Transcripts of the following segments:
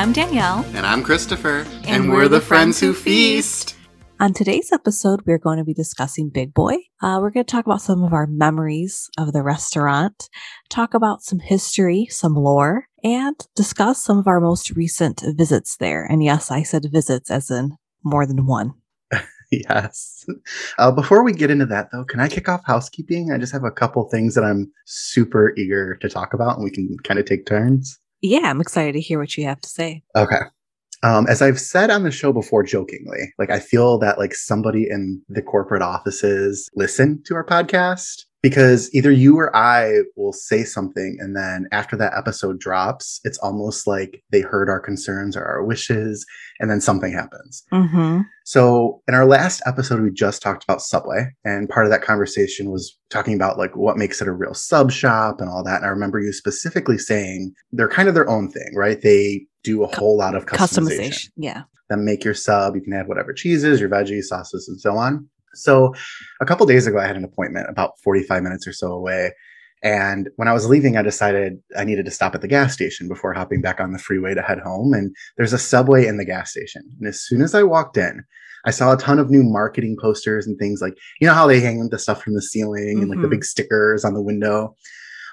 I'm Danielle. And I'm Christopher. And, and we're, we're, the, friends, friends who feast. On today's episode, we're going to be discussing Big Boy. Uh, we're going to talk about some of our memories of the restaurant, talk about some history, some lore, and discuss some of our most recent visits there. And yes, I said visits as in more than one. yes. Uh, before we get into that, though, can I kick off housekeeping? I just have a couple things that I'm super eager to talk about, and we can kind of take turns. Yeah, I'm excited to hear what you have to say. Okay. Um, as I've said on the show before, jokingly, like I feel that like somebody in the corporate offices listen to our podcast because either you or I will say something, and then after that episode drops, it's almost like they heard our concerns or our wishes, and then something happens. Mm-hmm. So, in our last episode, we just talked about Subway, and part of that conversation was talking about like what makes it a real sub shop and all that. And I remember you specifically saying they're kind of their own thing, right? They do a whole lot of customization. customization. Yeah. Then make your sub. You can add whatever cheeses, your veggies, sauces, and so on. So a couple days ago, I had an appointment about 45 minutes or so away. And when I was leaving, I decided I needed to stop at the gas station before hopping back on the freeway to head home. And there's a subway in the gas station. And as soon as I walked in, I saw a ton of new marketing posters and things like, you know, how they hang the stuff from the ceiling mm-hmm. and like the mm-hmm. big stickers on the window.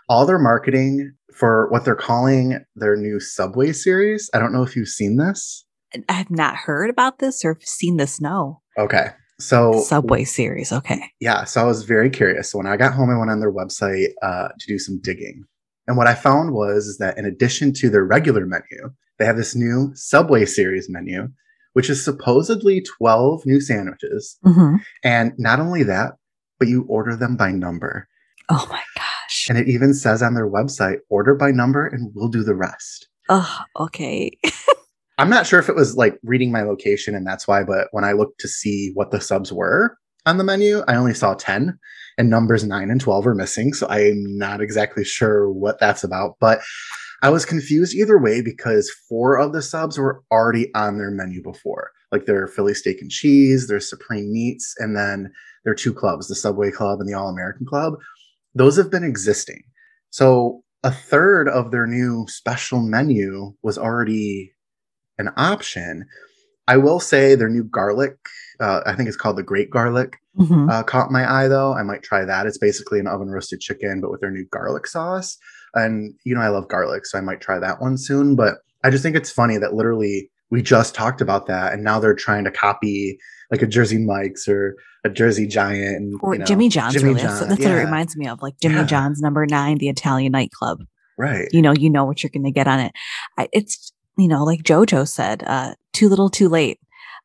All their marketing for what they're calling their new Subway series. I don't know if you've seen this. I have not heard about this or seen this. No. Okay. So Subway series. Okay. Yeah. So I was very curious. So when I got home, I went on their website uh, to do some digging. And what I found was that in addition to their regular menu, they have this new Subway series menu, which is supposedly 12 new sandwiches. Mm-hmm. And not only that, but you order them by number. Oh my gosh. And it even says on their website, order by number and we'll do the rest. Oh, okay. I'm not sure if it was like reading my location and that's why, but when I looked to see what the subs were on the menu, I only saw 10 and numbers 9 and 12 are missing. So I'm not exactly sure what that's about, but I was confused either way because four of the subs were already on their menu before, like their Philly steak and cheese, their supreme meats, and then their two clubs, the Subway Club and the All American Club. Those have been existing. So a third of their new special menu was already an option. I will say their new garlic, uh, I think it's called the Great Garlic, mm-hmm. uh, caught my eye though. I might try that. It's basically an oven roasted chicken, but with their new garlic sauce. And you know, I love garlic, so I might try that one soon. But I just think it's funny that literally we just talked about that, and now they're trying to copy like a Jersey Mike's or a Jersey Giant, and, or you know, Jimmy John's. Jimmy really. John, that's, yeah. what it reminds me of, like Jimmy yeah. John's number nine, the Italian nightclub. Right. You know, you know what you're going to get on it. I, it's you know, like Jojo said, uh, too little, too late.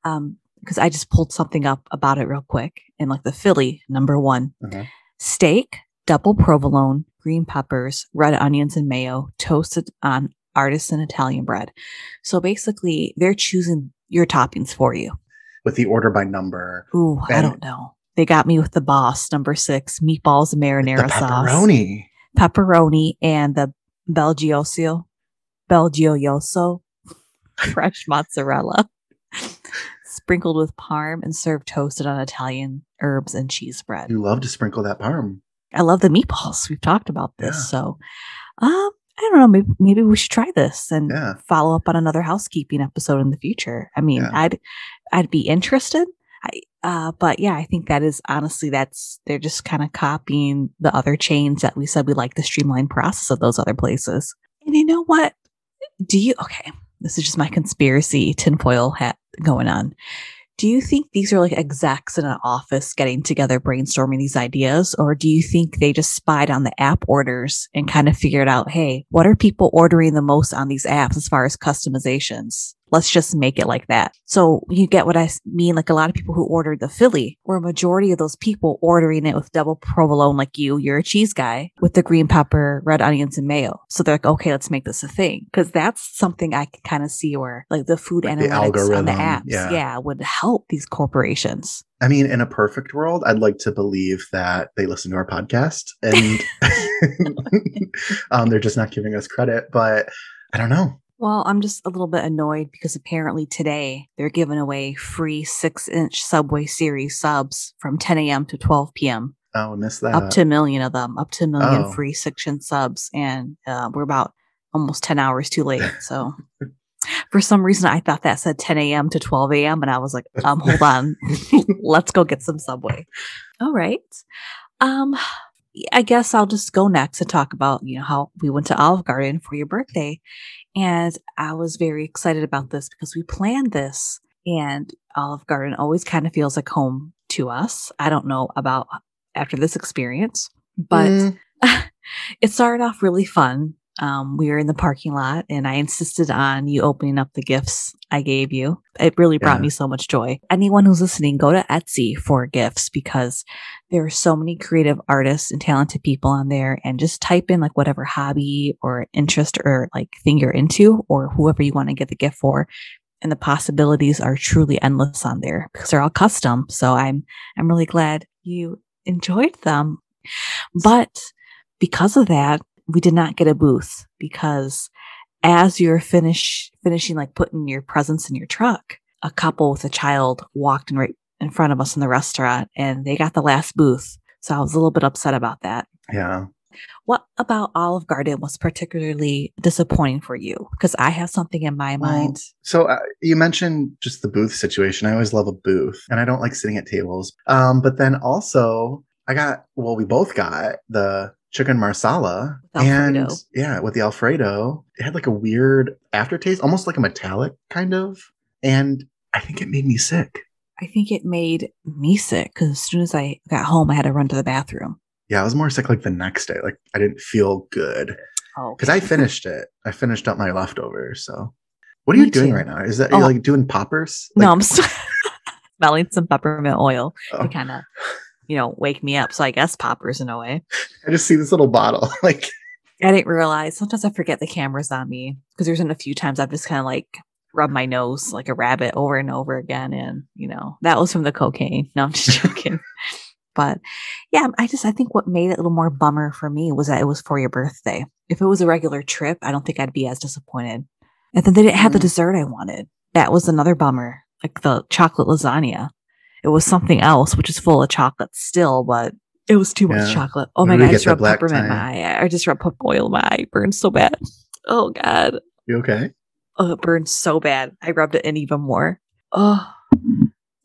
Um, because I just pulled something up about it real quick. And like the Philly number one uh-huh. steak, double provolone, green peppers, red onions, and mayo, toasted on artisan Italian bread. So basically, they're choosing your toppings for you with the order by number. Ooh, and I don't know. They got me with the boss number six meatballs and marinara the sauce, pepperoni, pepperoni, and the Belgioso Belgioioso, fresh mozzarella, sprinkled with parm and served toasted on Italian herbs and cheese bread. You love to sprinkle that parm. I love the meatballs. We've talked about this. Yeah. So, um, I don't know. Maybe, maybe we should try this and yeah. follow up on another housekeeping episode in the future. I mean, yeah. I'd, I'd be interested. I, uh, but yeah, I think that is honestly, that's, they're just kind of copying the other chains that we said we like the streamlined process of those other places. And you know what? Do you, okay, this is just my conspiracy tinfoil hat going on. Do you think these are like execs in an office getting together, brainstorming these ideas? Or do you think they just spied on the app orders and kind of figured out, hey, what are people ordering the most on these apps as far as customizations? Let's just make it like that. So you get what I mean? Like a lot of people who ordered the Philly were a majority of those people ordering it with double provolone, like you, you're a cheese guy with the green pepper, red onions and mayo. So they're like, okay, let's make this a thing. Cause that's something I can kind of see where like the food like analytics the on the apps, yeah. yeah, would help these corporations. I mean, in a perfect world, I'd like to believe that they listen to our podcast and um, they're just not giving us credit, but I don't know. Well, I'm just a little bit annoyed because apparently today they're giving away free six inch Subway Series subs from 10 a.m. to 12 p.m. Oh, I missed that. Up to a million of them, up to a million oh. free six inch subs. And uh, we're about almost 10 hours too late. So For some reason, I thought that said 10 a.m. to 12 a.m. And I was like, um, hold on. Let's go get some Subway. All right. Um, I guess I'll just go next and talk about, you know, how we went to Olive Garden for your birthday. And I was very excited about this because we planned this and Olive Garden always kind of feels like home to us. I don't know about after this experience, but mm. it started off really fun. Um, we were in the parking lot and I insisted on you opening up the gifts I gave you. It really brought yeah. me so much joy. Anyone who's listening, go to Etsy for gifts because there are so many creative artists and talented people on there and just type in like whatever hobby or interest or like thing you're into or whoever you want to get the gift for. And the possibilities are truly endless on there because they're all custom. So I'm, I'm really glad you enjoyed them. But because of that, we did not get a booth because as you're finish finishing like putting your presents in your truck, a couple with a child walked in right in front of us in the restaurant and they got the last booth. So I was a little bit upset about that. Yeah. What about Olive Garden was particularly disappointing for you? Because I have something in my well, mind. So uh, you mentioned just the booth situation. I always love a booth, and I don't like sitting at tables. Um, but then also, I got well, we both got the chicken marsala and yeah with the alfredo. It had like a weird aftertaste almost like a metallic kind of. And i think it made me sick. I think it made me sick because as soon as i got home i had to run to the bathroom. Yeah i was more sick like the next day. Like i didn't feel good. Because oh, okay. i finished it. I finished up my leftovers so. What are me you doing too. right now? Is that oh. you like doing poppers? Like- no i'm smelling some peppermint oil. Oh. to kind of you know, wake me up. So I guess poppers in a way. I just see this little bottle. like I didn't realize. Sometimes I forget the camera's on me because there's been a few times I've just kind of like rubbed my nose like a rabbit over and over again. And, you know, that was from the cocaine. No, I'm just joking. but yeah, I just, I think what made it a little more bummer for me was that it was for your birthday. If it was a regular trip, I don't think I'd be as disappointed. And then they didn't have mm. the dessert I wanted. That was another bummer, like the chocolate lasagna. It was something else, which is full of chocolate still, but it was too much chocolate. Oh my god, I just rubbed peppermint in my eye. I just rubbed oil in my eye. It burned so bad. Oh god. You okay? Oh, it burned so bad. I rubbed it in even more. Oh,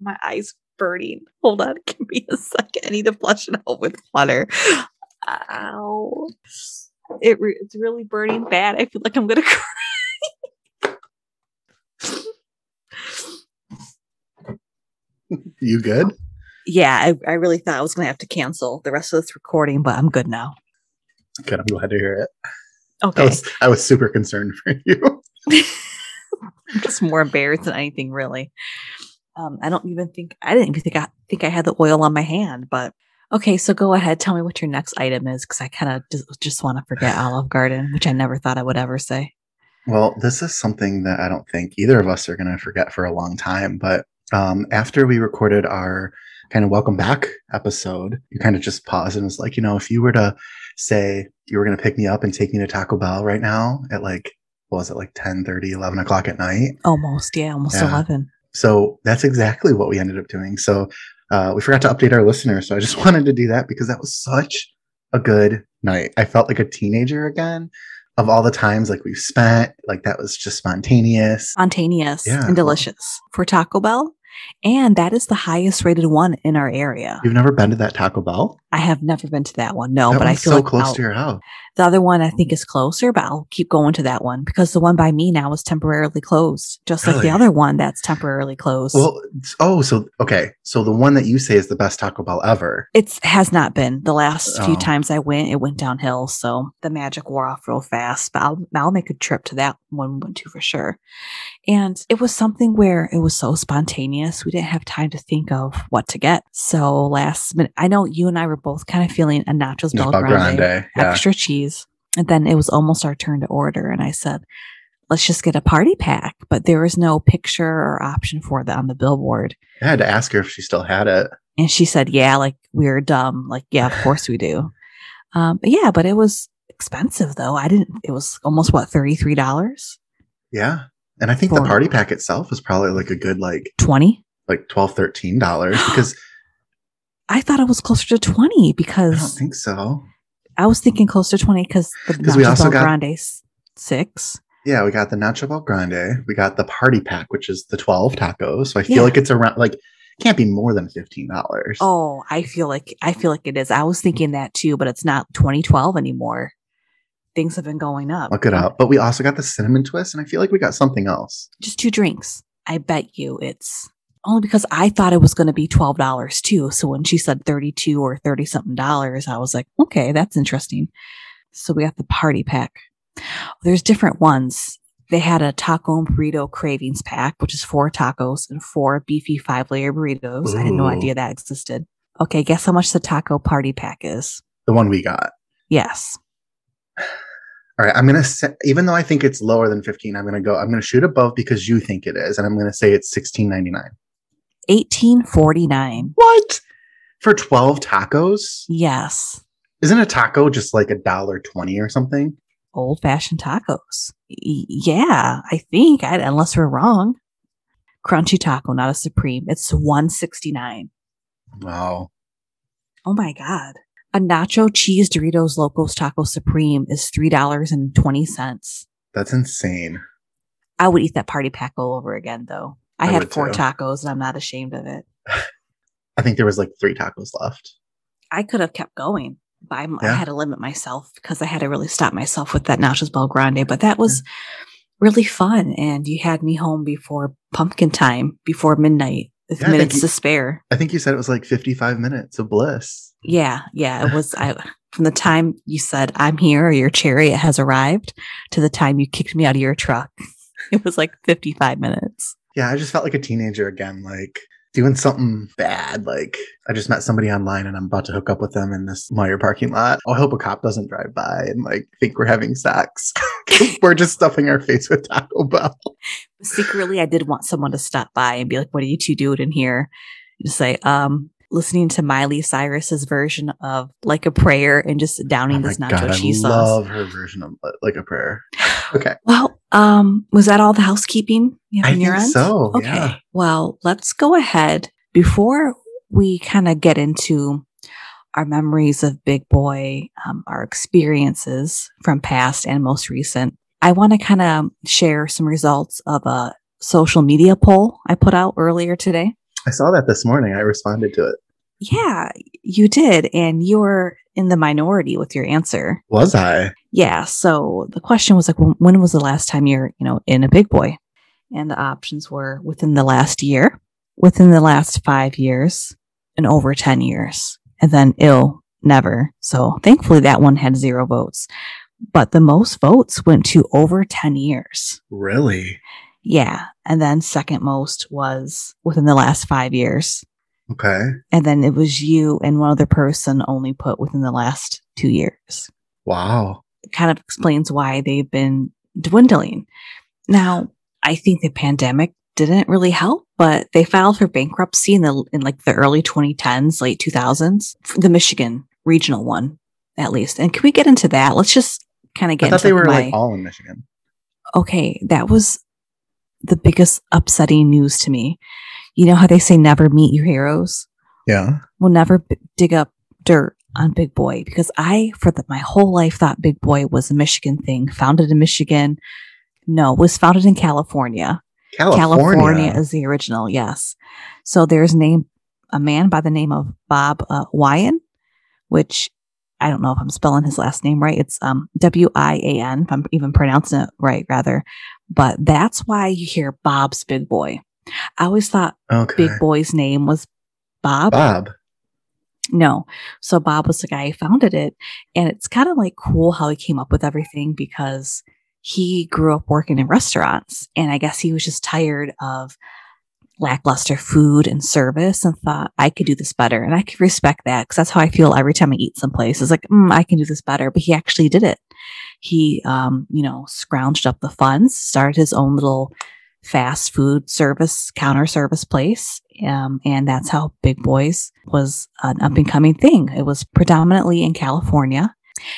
my eyes burning. Hold on, give me a second. I need to flush it out with water. Ow! It re- it's really burning bad. I feel like I'm gonna cry. you good? Yeah, I, I really thought I was going to have to cancel the rest of this recording, but I'm good now. Good. I'm glad to hear it. Okay. I was, I was super concerned for you. I'm just more embarrassed than anything, really. Um, I don't even think I didn't even think I think I had the oil on my hand, but okay. So go ahead, tell me what your next item is, because I kind of just, just want to forget Olive Garden, which I never thought I would ever say. Well, this is something that I don't think either of us are going to forget for a long time, but um, after we recorded our kind of welcome back episode, you kind of just paused and was like, you know, if you were to say you were going to pick me up and take me to Taco Bell right now at like, what was it, like 10 30, 11 o'clock at night? Almost, yeah, almost yeah. 11. So that's exactly what we ended up doing. So uh, we forgot to update our listeners. So I just wanted to do that because that was such a good night. I felt like a teenager again of all the times like we've spent. Like that was just spontaneous. Spontaneous yeah. and delicious. For Taco Bell, and that is the highest rated one in our area. You've never been to that Taco Bell? I have never been to that one. No, that but I feel so like close to your house. The other one I think is closer, but I'll keep going to that one because the one by me now is temporarily closed, just really? like the other one that's temporarily closed. Well, oh, so okay, so the one that you say is the best Taco Bell ever. It has not been. The last oh. few times I went, it went downhill, so the magic wore off real fast. But I'll, I'll make a trip to that one we went to for sure. And it was something where it was so spontaneous. We didn't have time to think of what to get. So last minute, I know you and I were both kind of feeling a nachos BellGrande, grande yeah. extra cheese. And then it was almost our turn to order. And I said, let's just get a party pack. But there was no picture or option for that on the billboard. I had to ask her if she still had it. And she said, yeah, like we are dumb. Like, yeah, of course we do. Um, but yeah, but it was expensive though. I didn't, it was almost what, $33? Yeah. And I think for, the party pack itself is probably like a good like 20 like 12 $13 because I thought it was closer to 20 because I don't think so. I was thinking close to 20 because the we also got Grande six. Yeah, we got the Nacho BellGrande. We got the party pack, which is the 12 tacos. So I feel yeah. like it's around like can't be more than $15. Oh, I feel like I feel like it is. I was thinking that too, but it's not 2012 anymore. Things have been going up. Look it up. But we also got the cinnamon twist, and I feel like we got something else. Just two drinks. I bet you it's only because I thought it was going to be $12 too. So when she said 32 or 30 something dollars, I was like, okay, that's interesting. So we got the party pack. There's different ones. They had a taco and burrito cravings pack, which is four tacos and four beefy five layer burritos. Ooh. I had no idea that existed. Okay, guess how much the taco party pack is? The one we got. Yes. All right, I'm gonna say, even though I think it's lower than 15, I'm gonna go. I'm gonna shoot above because you think it is, and I'm gonna say it's 16.99. 18.49. What for 12 tacos? Yes. Isn't a taco just like a dollar twenty or something? old fashioned tacos. Y- yeah, I think, I, unless we're wrong. Crunchy taco, not a supreme. It's 169 Wow. Oh my God. A nacho cheese Doritos Locos Taco Supreme is $3.20. That's insane. I would eat that party pack all over again, though. I, I had four too. tacos and I'm not ashamed of it. I think there was like three tacos left. I could have kept going but yeah. i had to limit myself because I had to really stop myself with that Nachos BellGrande. But that was yeah. really fun. And you had me home before pumpkin time, before midnight, with yeah, minutes you, to spare. I think you said it was like 55 minutes of bliss. Yeah. Yeah. It was, I, from the time you said, I'm here or your chariot has arrived to the time you kicked me out of your truck, it was like 55 minutes. Yeah. I just felt like a teenager again. Like, doing something bad. Like I just met somebody online and I'm about to hook up with them in this Meijer parking lot. I hope a cop doesn't drive by and like think we're having sex. we're just stuffing our face with Taco Bell. Secretly, I did want someone to stop by and be like, "What are you two doing in here?" And just say, "Um, listening to Miley Cyrus's version of Like a Prayer and just downing oh this nacho God, cheese I sauce. I love her version of Like a Prayer. Okay. well, um, was that all the housekeeping you have I think end? so. Okay. Yeah. Well, let's go ahead before we kind of get into our memories of Big Boy, um, our experiences from past and most recent. I want to kind of share some results of a social media poll I put out earlier today. I saw that this morning. I responded to it. Yeah, you did. And you were in the minority with your answer. Was I? Yeah. So the question was like, when was the last time you're, you know, in a big boy? And the options were within the last year, within the last five years, and over 10 years. And then ill, never. So thankfully that one had zero votes. But the most votes went to over 10 years. Really? Yeah. And then second most was within the last five years. Okay. And then it was you and one other person only put within the last two years. Wow. It kind of explains why they've been dwindling. Now, I think the pandemic didn't really help, but they filed for bankruptcy in the in like the early 2010s, late 2000s, the Michigan regional one, at least. And can we get into that? Let's just kind of get. I thought they were my, like all in Michigan. Okay, that was the biggest upsetting news to me. You know how they say never meet your heroes? Yeah. We'll never b- dig up dirt on Big Boy because I, for the, my whole life, thought Big Boy was a Michigan thing, founded in Michigan. No, was founded in California. California. California is the original, yes. So there's name a man by the name of Bob uh, Wian, which I don't know if I'm spelling his last name right. It's um, W I A N, if I'm even pronouncing it right, rather. But that's why you hear Bob's Big Boy. I always thought okay. Big Boy's name was Bob. Bob. No. So Bob was the guy who founded it. And it's kind of like cool how he came up with everything because he grew up working in restaurants. And I guess he was just tired of lackluster food and service and thought I could do this better. And I could respect that because that's how I feel every time I eat someplace. It's like, mm, I can do this better. But he actually did it. He, um, you know, scrounged up the funds, started his own little fast food service, counter service place. Um, and that's how Big Boys was an up and coming thing. It was predominantly in California.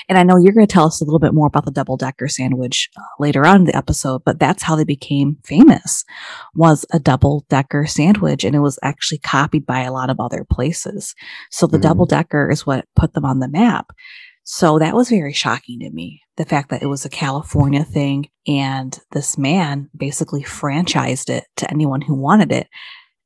And I know you're going to tell us a little bit more about the double decker sandwich uh, later on in the episode, but that's how they became famous was a double decker sandwich. And it was actually copied by a lot of other places. So the mm-hmm. double decker is what put them on the map. So that was very shocking to me the fact that it was a California thing and this man basically franchised it to anyone who wanted it.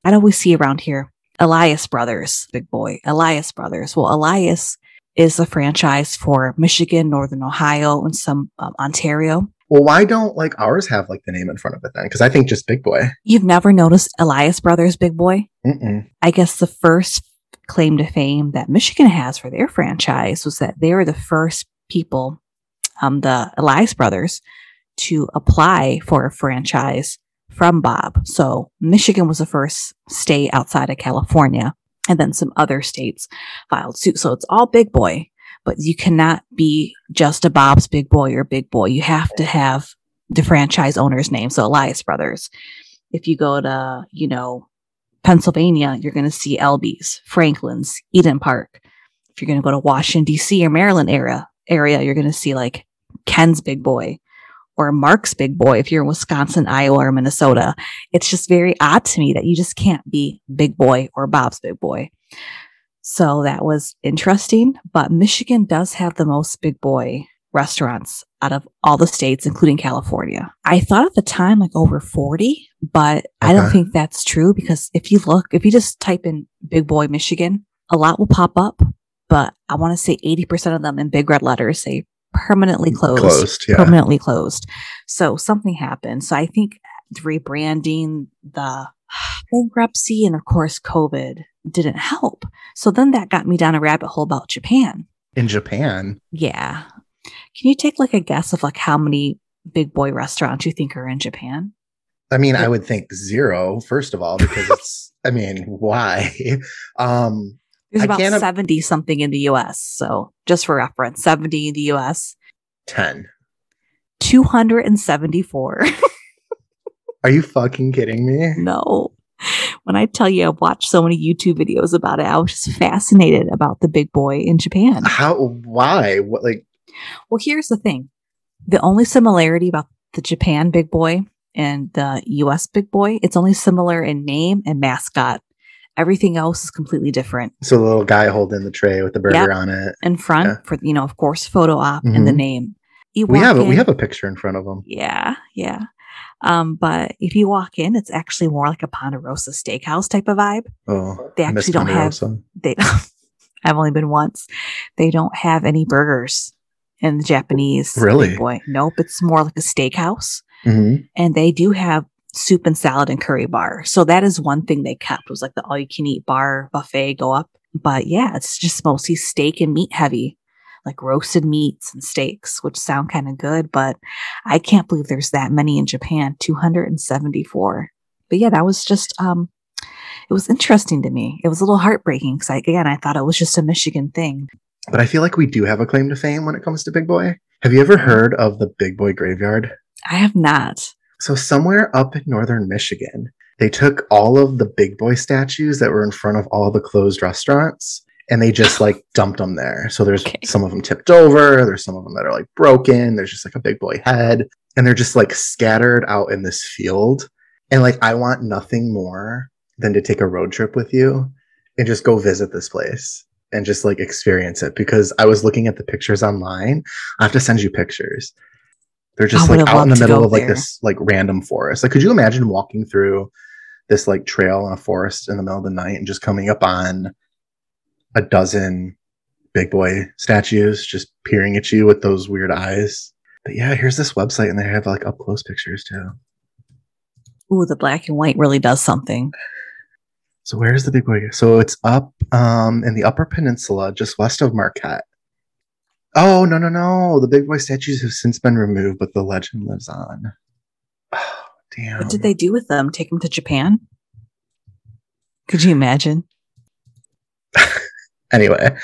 I know we see around here Elias Brothers, big boy, Elias Brothers. Well, Elias is a franchise for Michigan, Northern Ohio, and some um, Ontario. Well, why don't like ours have like the name in front of it then? Because I think just Big Boy. You've never noticed Elias Brothers Big Boy? Mm-mm. I guess the first claim to fame that Michigan has for their franchise was that they were the first people, um, the Elias Brothers, to apply for a franchise from Bob. So Michigan was the first state outside of California, and then some other states filed suit. So it's all Big Boy but you cannot be just a Bob's Big Boy or Big Boy. You have to have the franchise owner's name. So Elias Brothers. If you go to, you know, Pennsylvania, you're going to see Elby's, Franklin's, Eat'n Park. If you're going to go to Washington D.C. or Maryland area, area, you're going to see like Ken's Big Boy or Marc's Big Boy. If you're in Wisconsin, Iowa, or Minnesota, it's just very odd to me that you just can't be Big Boy or Bob's Big Boy. So that was interesting. But Michigan does have the most big boy restaurants out of all the states, including California. I thought at the time like over 40, but okay. I don't think that's true because if you look, if you just type in big boy Michigan, a lot will pop up. But I want to say 80% of them in big red letters say permanently closed, closed yeah. permanently closed. So something happened. So I think the rebranding, the bankruptcy, and of course, COVID didn't help. So then that got me down a rabbit hole about Japan. In Japan? Yeah. Can you take like a guess of like how many big boy restaurants you think are in Japan? I mean, I would think zero, first of all, because it's, I mean, why? Um, There's about 70 something in the US. So just for reference, 70 in the US. 10. 274. Are you fucking kidding me? No when I tell you I've watched so many YouTube videos about it, I was just fascinated about the big boy in Japan. How? Why? What? Like? Well, here's the thing: the only similarity about the Japan big boy and the U.S. big boy, it's only similar in name and mascot. Everything else is completely different. So the little guy holding the tray with the burger yep. on it in front yeah. for you know, of course, photo op mm-hmm. and the name. we have in, we have a picture in front of them. Yeah, yeah. Um, but if you walk in, it's actually more like a Ponderosa Steakhouse type of vibe. Oh, they actually don't have. They. I've only been once. They don't have any burgers in the Japanese. Really? Boy, nope. It's more like a steakhouse, mm-hmm. and they do have soup and salad and curry bar. So that is one thing they kept was like the all you can eat bar buffet go up. But yeah, it's just mostly steak and meat heavy like roasted meats and steaks, which sound kind of good, but I can't believe there's that many in Japan 274. But yeah, that was just, um, it was interesting to me. It was a little heartbreaking because, again, I thought it was just a Michigan thing. But I feel like we do have a claim to fame when it comes to Big Boy. Have you ever heard of the Big Boy Graveyard? I have not. So, somewhere up in northern Michigan, they took all of the Big Boy statues that were in front of all the closed restaurants and they just like dumped them there. So there's okay. some of them tipped over, there's some of them that are like broken, there's just like a big boy head, and they're just like scattered out in this field. And like, I want nothing more than to take a road trip with you and just go visit this place and just like experience it because I was looking at the pictures online. I have to send you pictures. They're just like out in the middle of like there. this like random forest. Like, could you imagine walking through this like trail in a forest in the middle of the night and just coming up on a dozen big boy statues just peering at you with those weird eyes. But yeah, here's this website and they have like up close pictures too. Ooh, the black and white really does something. So where's the big boy? So it's up um in the upper peninsula, just west of Marquette. Oh no no no. The big boy statues have since been removed, but the legend lives on. Oh, damn. What did they do with them? Take them to Japan? Could you imagine? Anyway,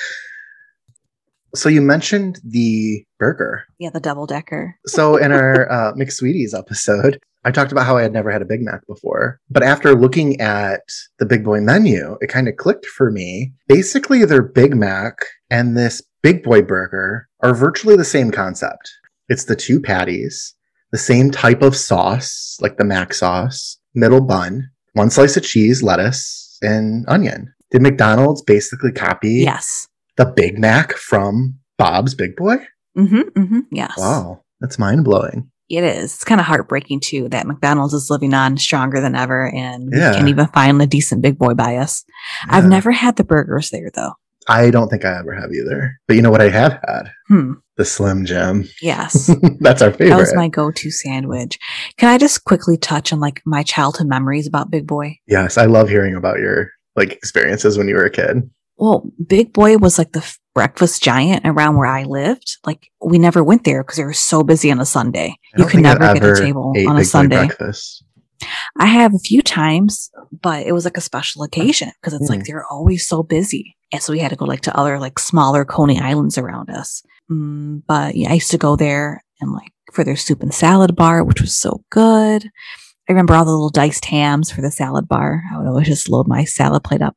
so you mentioned the burger. Yeah, the double decker. so in our uh, McSweeties episode, I talked about how I had never had a Big Mac before. But after looking at the Big Boy menu, it kind of clicked for me. Basically, their Big Mac and this Big Boy burger are virtually the same concept. It's the two patties, the same type of sauce, like the Mac sauce, middle bun, one slice of cheese, lettuce, and onion. Did McDonald's basically copy yes the Big Mac from Bob's Big Boy? Mm-hmm, mm-hmm, yes. Wow, that's mind blowing. It is. It's kind of heartbreaking too that McDonald's is living on stronger than ever, and yeah. can't even find a decent Big Boy by us. Yeah. I've never had the burgers there though. I don't think I ever have either. But you know what I have had? Hmm. The Slim Jim. Yes. That's our favorite. That was my go-to sandwich. Can I just quickly touch on like my childhood memories about Big Boy? Yes, I love hearing about your like experiences when you were a kid. Well, Big Boy was like the breakfast giant around where I lived. Like we never went there because they were so busy on a Sunday. You could never get a table on a Sunday. Breakfast. I have a few times, but it was like a special occasion because it's mm. like they're always so busy. And so we had to go like to other like smaller Coney Islands around us. Mm, but yeah, I used to go there and like for their soup and salad bar, which was so good. I remember all the little diced hams for the salad bar. I would always just load my salad plate up.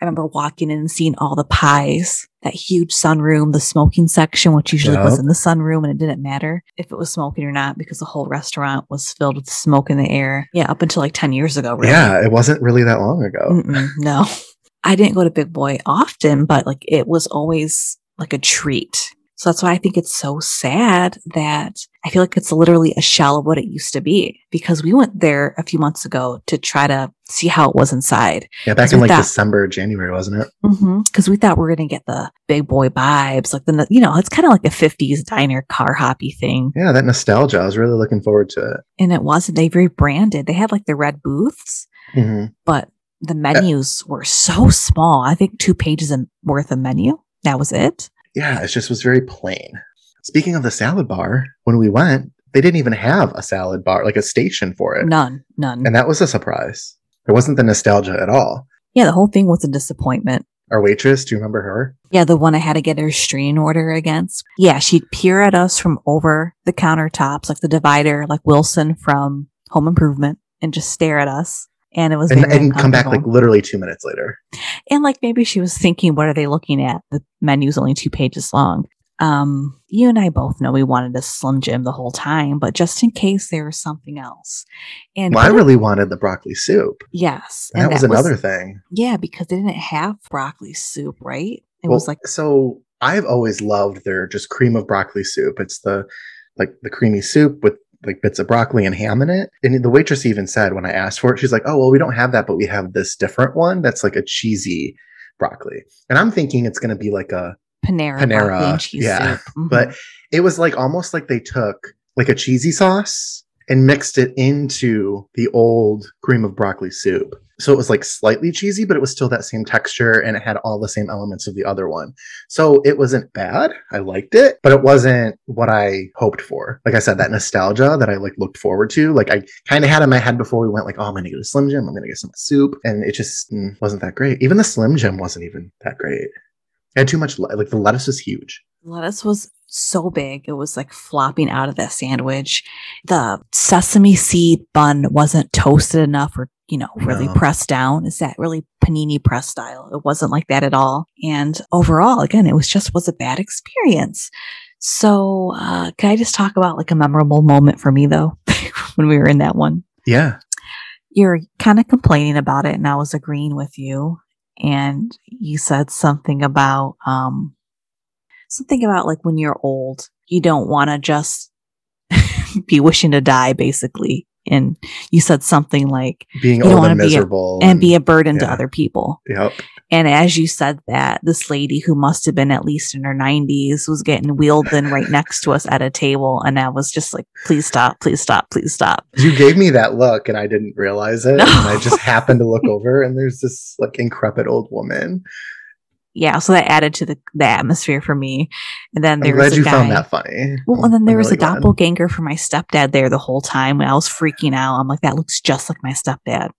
I remember walking in and seeing all the pies, that huge sunroom, the smoking section, which usually yep. was in the sunroom, and it didn't matter if it was smoking or not because the whole restaurant was filled with smoke in the air. Yeah, up until like 10 years ago. Really. Yeah, it wasn't really that long ago. Mm-mm, no. I didn't go to Big Boy often, but like it was always like a treat. So that's why I think it's so sad that I feel like it's literally a shell of what it used to be because we went there a few months ago to try to see how it was inside. Yeah, back in like thought, December, January, wasn't it? Because mm-hmm, we thought we were going to get the big boy vibes, like the, you know, it's kind of like a 50s diner car hoppy thing. Yeah, that nostalgia. I was really looking forward to it. And it wasn't, they rebranded. They had like the red booths, mm-hmm. but the menus uh, were so small. I think two pages worth of menu. That was it yeah, it just was very plain. Speaking of the salad bar, when we went, they didn't even have a salad bar, like a station for it. None, none. And that was a surprise. It wasn't the nostalgia at all. Yeah, the whole thing was a disappointment. Our waitress, do you remember her? Yeah, the one I had to get her stream order against. Yeah, she'd peer at us from over the countertops, like the divider, like Wilson from Home Improvement, and just stare at us and it was and, and come back like literally two minutes later. And like maybe she was thinking what are they looking at? The menu's only two pages long. Um you and i both know we wanted a slim jim the whole time but just in case there was something else. And well, i really wanted the broccoli soup. Yes and, that, was another was, thing. Yeah because they didn't have broccoli soup right? It well, was like so i've always loved their just cream of broccoli soup. It's the like the creamy soup with like bits of broccoli and ham in it. And the waitress even said when I asked for it, she's like, "Oh, well, we don't have that, but we have this different one that's like a cheesy broccoli." And I'm thinking it's going to be like a Panera, Panera, yeah. Mm-hmm. But it was like almost like they took like a cheesy sauce and mixed it into the old cream of broccoli soup. So it was like slightly cheesy, but it was still that same texture and it had all the same elements of the other one. So it wasn't bad. I liked it, but it wasn't what I hoped for. Like I said, that nostalgia that I like looked forward to. Like I kind of had in my head before we went, like, oh, I'm gonna get a Slim Jim, I'm gonna get some soup. And it just mm, wasn't that great. Even the Slim Jim wasn't even that great. It had too much, like the lettuce was huge. Lettuce was so big. It was like flopping out of that sandwich. The sesame seed bun wasn't toasted enough or, you know, really no. pressed down. Is that really panini press style? It wasn't like that at all. And overall, again, it was just was a bad experience. So, uh, can I just talk about like a memorable moment for me though, when we were in that one? Yeah. You're kind of complaining about it and I was agreeing with you. And you said something about, um, something about like when you're old, you don't want to just be wishing to die, basically. And you said something like being you old and miserable be a, and, and, be a burden yeah. to other people. Yep. And as you said that, this lady who must have been at least in her 90s was getting wheeled in right next to us at a table. And I was just like, please stop, please stop, please stop. You gave me that look and I didn't realize it. No. And I just happened to look over and there's this like increpid old woman yeah, so that added to the, the atmosphere for me. And then there I'm was glad you guy, found that funny. Well, and then there I'm was really a glad. doppelganger for my stepdad there the whole time. And I was freaking out. I'm like, that looks just like my stepdad.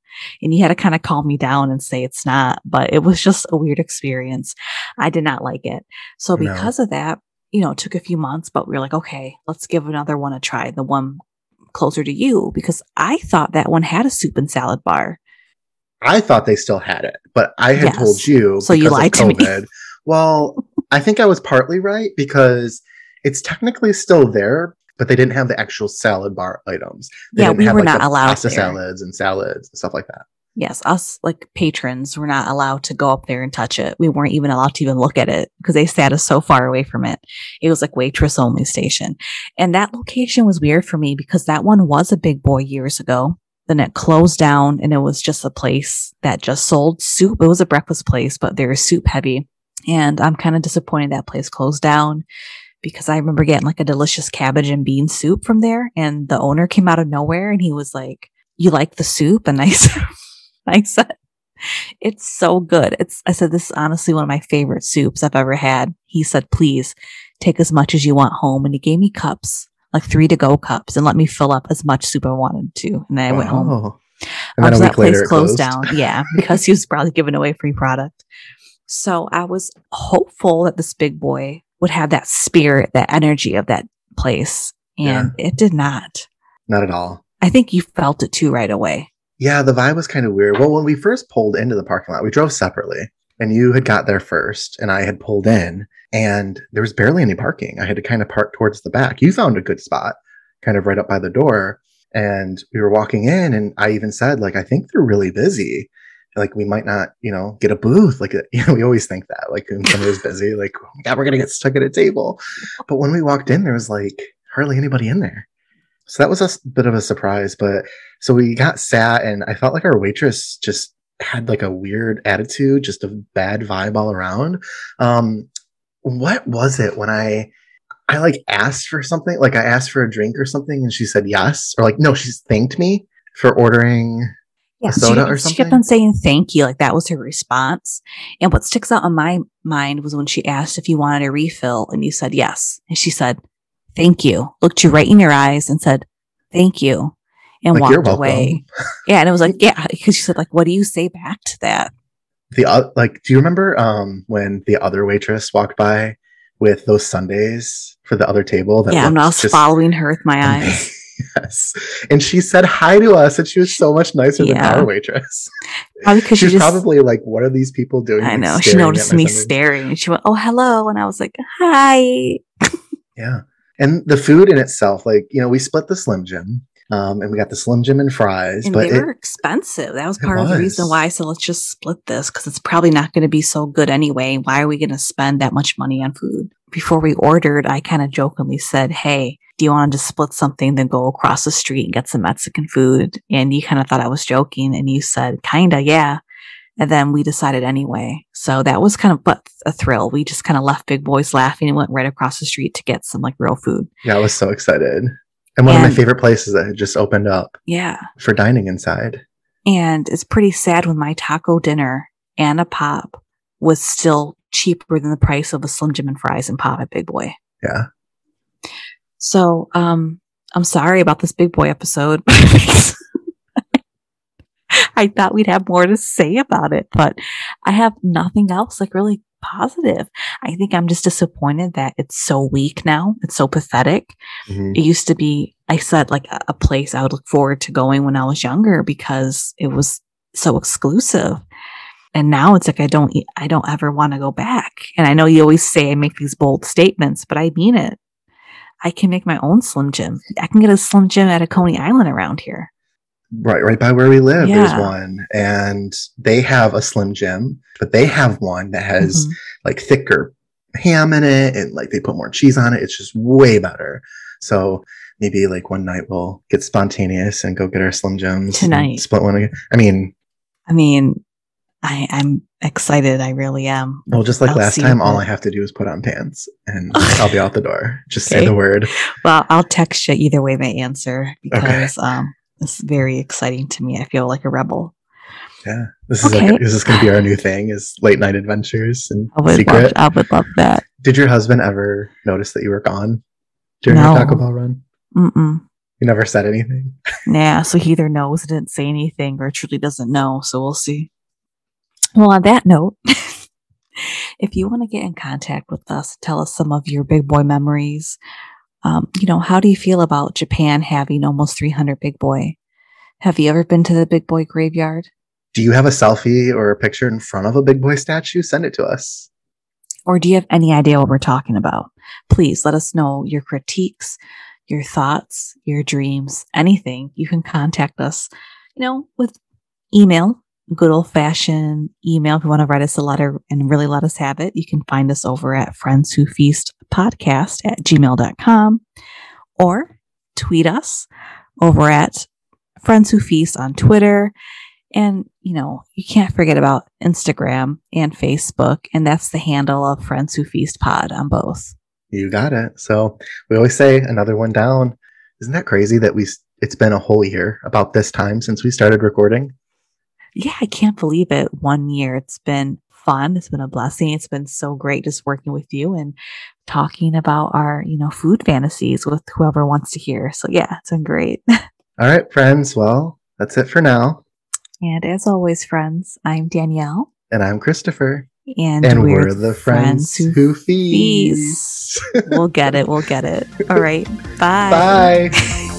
And he had to kind of calm me down and say it's not, but it was just a weird experience. I did not like it. So because no. of that, you know, it took a few months, but we were like, okay, let's give another one a try. The one closer to you, because I thought that one had a soup and salad bar. I thought they still had it, but I had yes. told you. So you lied COVID, to me. well, I think I was partly right because it's technically still there, but they didn't have the actual salad bar items. They yeah, we have, were like, not allowed pasta salads and salads and stuff like that. Yes, us like patrons were not allowed to go up there and touch it. We weren't even allowed to even look at it because they sat us so far away from it. It was like waitress only station. And that location was weird for me because that one was a big boy years ago. Then it closed down and it was just a place that just sold soup. It was a breakfast place, but they were soup heavy. And I'm kind of disappointed that place closed down because I remember getting like a delicious cabbage and bean soup from there. And the owner came out of nowhere and he was like, You like the soup? And I said, I said, It's so good. It's, I said, This is honestly one of my favorite soups I've ever had. He said, Please take as much as you want home. And he gave me cups, like three to go cups, and let me fill up as much soup I wanted to. And then I went home. And then um, so that place closed, closed down. Yeah, because he was probably giving away free product. So I was hopeful that this big boy would have that spirit, that energy of that place. And yeah. it did not. Not at all. I think you felt it too right away. Yeah, the vibe was kind of weird. Well, when we first pulled into the parking lot, we drove separately and you had got there first and I had pulled in and there was barely any parking. I had to kind of park towards the back. You found a good spot kind of right up by the door and we were walking in and I even said like I think they're really busy like we might not, you know, get a booth. Like, you know, we always think that, like, when somebody's busy, like, oh my God, we're going to get stuck at a table. But when we walked in, there was like hardly anybody in there. So that was a bit of a surprise. But so we got sat, and I felt like our waitress just had like a weird attitude, just a bad vibe all around. Um, what was it when I, I like asked for something, like I asked for a drink or something, and she said yes, or like, no, she thanked me for ordering yeah, soda she, or something. She kept on saying thank you, like that was her response. And what sticks out in my mind was when she asked if you wanted a refill, and you said yes, and she said thank you, looked you right in your eyes, and said thank you, and like, walked away. yeah, and it was like yeah, because she said like, what do you say back to that? The uh, like, do you remember um when the other waitress walked by with those sundaes for the other table? That yeah, I'm now following her with my eyes. Yes. And she said hi to us and she was so much nicer yeah. than our waitress. Probably because she's probably like, what are these people doing? I know. She noticed me staring and she went, Oh, hello. And I was like, Hi. yeah. And the food in itself, like, you know, we split the Slim Jim. Um, and we got the Slim Jim and fries, and but they were expensive. That was part of the reason why I said let's just split this because it's probably not going to be so good anyway. Why are we going to spend that much money on food? Before we ordered, I kind of jokingly said, "Hey, do you want to just split something, then go across the street and get some Mexican food? And you kind of thought I was joking. And you said, kinda, yeah. And then we decided anyway. So that was kind of but a thrill. We just kind of left Big Boys laughing and went right across the street to get some like real food. Yeah, I was so excited. And one and, of my favorite places that had just opened up. Yeah. For dining inside. And it's pretty sad when my taco dinner and a pop was still cheaper than the price of a Slim Jim and fries and pop at Big Boy. Yeah. So, um, I'm sorry about this big boy episode. I thought we'd have more to say about it, but I have nothing else like really positive. I think I'm just disappointed that it's so weak now. It's so pathetic. Mm-hmm. It used to be, I said, like a, a place I would look forward to going when I was younger because it was so exclusive. And now it's like I don't I don't ever want to go back. And I know you always say I make these bold statements, but I mean it. I can make my own Slim Jim. I can get a Slim Jim at a Coney Island around here. Right, right by where we live, yeah. there's one, and they have a Slim Jim, but they have one that has mm-hmm. like thicker ham in it, and like they put more cheese on it. It's just way better. So maybe like one night we'll get spontaneous and go get our Slim Jims tonight. Split one. Again. I mean, I mean, I, I'm excited. I really am. Well, just like I'll last time, all I have to do is put on pants and I'll be out the door. Just okay. say the word. Well, I'll text you either way my answer because okay. um, it's very exciting to me. I feel like a rebel. Yeah, this is okay. like this is going to be our new thing: is late night adventures and I would secret. Love, I would love that. Did your husband ever notice that you were gone during no. your Taco Bell run? Mm-mm. You never said anything. yeah, so he either knows, didn't say anything, or truly doesn't know. So we'll see. Well, on that note, if you want to get in contact with us, tell us some of your big boy memories. Um, you know, how do you feel about Japan having almost 300 big boy? Have you ever been to the big boy graveyard? Do you have a selfie or a picture in front of a big boy statue? Send it to us. Or do you have any idea what we're talking about? Please let us know your critiques, your thoughts, your dreams, anything. You can contact us, you know, with email good old fashioned email, if you want to write us a letter and really let us have it, you can find us over at Friends Who Feast podcast at gmail.com or tweet us over at Friends Who Feast on Twitter. And, you know, you can't forget about Instagram and Facebook. And that's the handle of Friends Who Feast Pod on both. You got it. So we always say another one down. Isn't that crazy that we, it's been a whole year about this time since we started recording? Yeah, I can't believe it. One year. It's been fun. It's been a blessing. It's been so great just working with you and talking about our, you know, food fantasies with whoever wants to hear. So yeah, it's been great. All right, friends. Well, that's it for now. And as always, friends, I'm Danielle. And I'm Christopher. And, and we're, we're, the friends, friends who, who feast. feast. we'll get it. We'll get it. All right. Bye. Bye.